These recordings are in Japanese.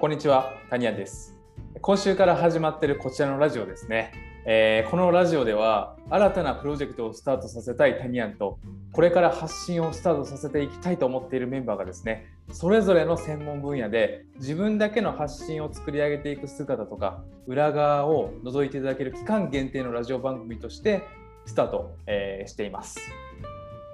こんにちは、タニアです。今週から始まっているこちらのラジオですね。えー、このラジオでは新たなプロジェクトをスタートさせたいタニアンとこれから発信をスタートさせていきたいと思っているメンバーがですねそれぞれの専門分野で自分だけの発信を作り上げていく姿とか裏側を覗いていただける期間限定のラジオ番組としてスタート、えー、しています。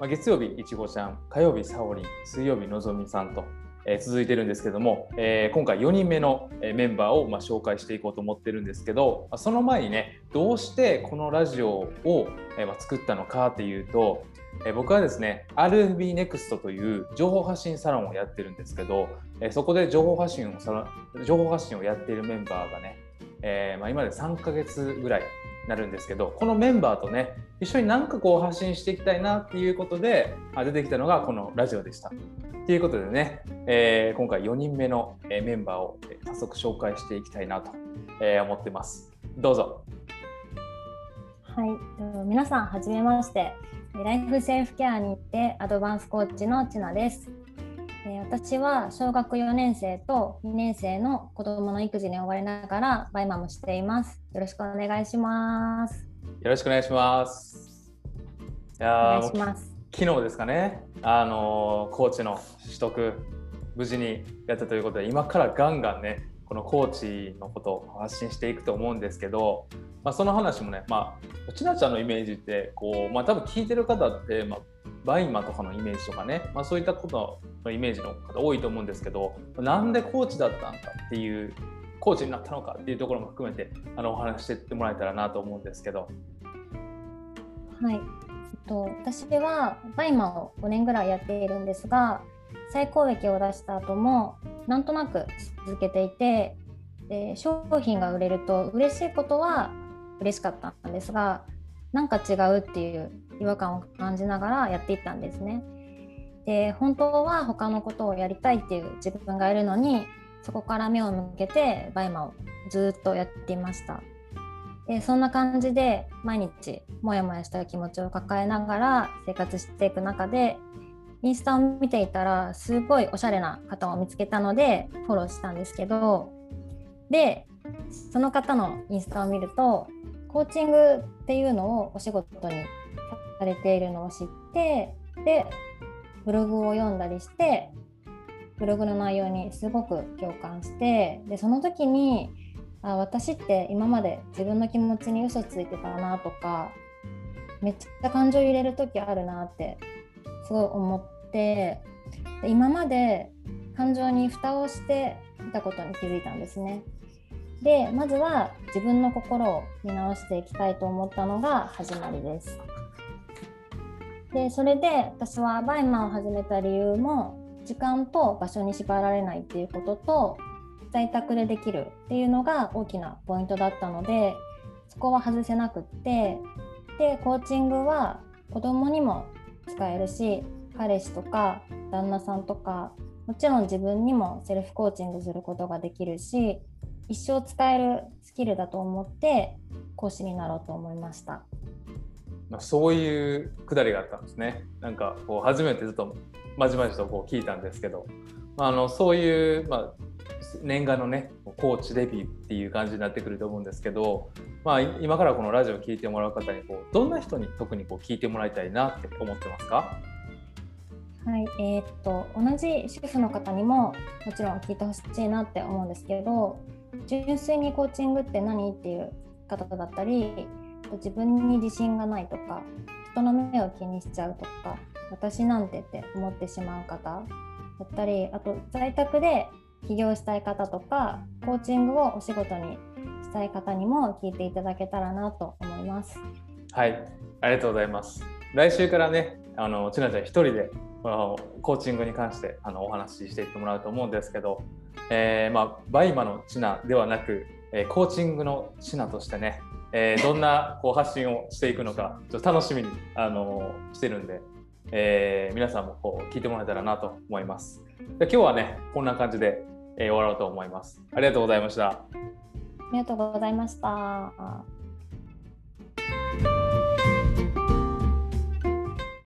ま、月曜日いちごちゃん火曜日さおりん水曜日のぞみさんとえ続いてるんですけども、え、今回4人目のメンバーをま紹介していこうと思ってるんですけどその前にねどうしてこのラジオを、え作ったのかっていうと、え僕はですね RFBNEXT という情報発信サロンをやってるんですけど、えそこで情報発信を情報発信をやっているメンバーがね、え、まあ、今で3ヶ月ぐらいなるんですけどこのメンバーとね一緒に何かこう発信していきたいなっていうことで出てきたのがこのラジオでした。ということでね、えー、今回4人目のメンバーを早速紹介していきたいなと思ってます。どうぞ。はい、皆さんはじめまして。ライフセルフケアに行ってアドバンスコーチのちなです。私は小学4年生と2年生の子供の育児に追われながら BUYMA もしています。よろしくお願いします。よろしくお願いします。いやお願いします。昨日ですかね、あのコーチの取得無事にやったということで今からガンガンねこのコーチのことを発信していくと思うんですけど、まあ、その話もね、まあ、ちなちゃんのイメージってこう、まあ、多分聞いてる方って、まあ、 BUYMA とかのイメージとかね、まあ、そういったことのイメージの方多いと思うんですけどなんでコーチだったんかっていうコーチになったのかっていうところも含めてあのお話してってもらえたらなと思うんですけど。はいと私は BUYMA を5年ぐらいやっているんですが最高益を出した後もなんとなく続けていてで商品が売れると嬉しいことは嬉しかったんですがなんか違うっていう違和感を感じながらやっていったんですね。で本当は他のことをやりたいっていう自分がいるのにそこから目を背けて BUYMA をずっとやっていました。でそんな感じで毎日モヤモヤした気持ちを抱えながら生活していく中でインスタを見ていたらすごいおしゃれな方を見つけたのでフォローしたんですけどでその方のインスタを見るとコーチングっていうのをお仕事にされているのを知ってでブログを読んだりしてブログの内容にすごく共感してでその時にあ私って今まで自分の気持ちに嘘ついてたなとかめっちゃ感情入れる時あるなってすごい思って今まで感情に蓋をしていたことに気づいたんですね。でまずは自分の心を見直していきたいと思ったのが始まりです。でそれで私はバイマンを始めた理由も時間と場所に縛られないっていうことと在宅でできるっていうのが大きなポイントだったのでそこは外せなくってでコーチングは子供にも使えるし彼氏とか旦那さんとかもちろん自分にもセルフコーチングすることができるし一生使えるスキルだと思って講師になろうと思いました。まあ、そういうくだりがあったんですね。なんかこう初めてずっとまじまじとこう聞いたんですけど、まあ、あのそういう、まあ、念願のねコーチデビューっていう感じになってくると思うんですけど、まあ、今からこのラジオを聴いてもらう方にこうどんな人に特にこう聞いてもらいたいなって思ってますか？はいえー、っと同じ主婦の方にももちろん聞いてほしいなって思うんですけど純粋にコーチングって何っていう方だったり自分に自信がないとか人の目を気にしちゃうとか私なんてって思ってしまう方だったりあと在宅で起業したい方とかコーチングをお仕事にしたい方にも聞いていただけたらなと思います。はいありがとうございます。来週からねあのちなちゃん一人でコーチングに関してあのお話ししていってもらうと思うんですけど、えー、まあ、 BUYMA のチナではなく、えー、コーチングのチナとしてね、えー、どんなこう発信をしていくのかちょっと楽しみにあのしてるんで、え皆さんもこう聞いてもらえたらなと思います。で今日はねこんな感じでえー、終わろうと思います。ありがとうございました。ありがとうございました。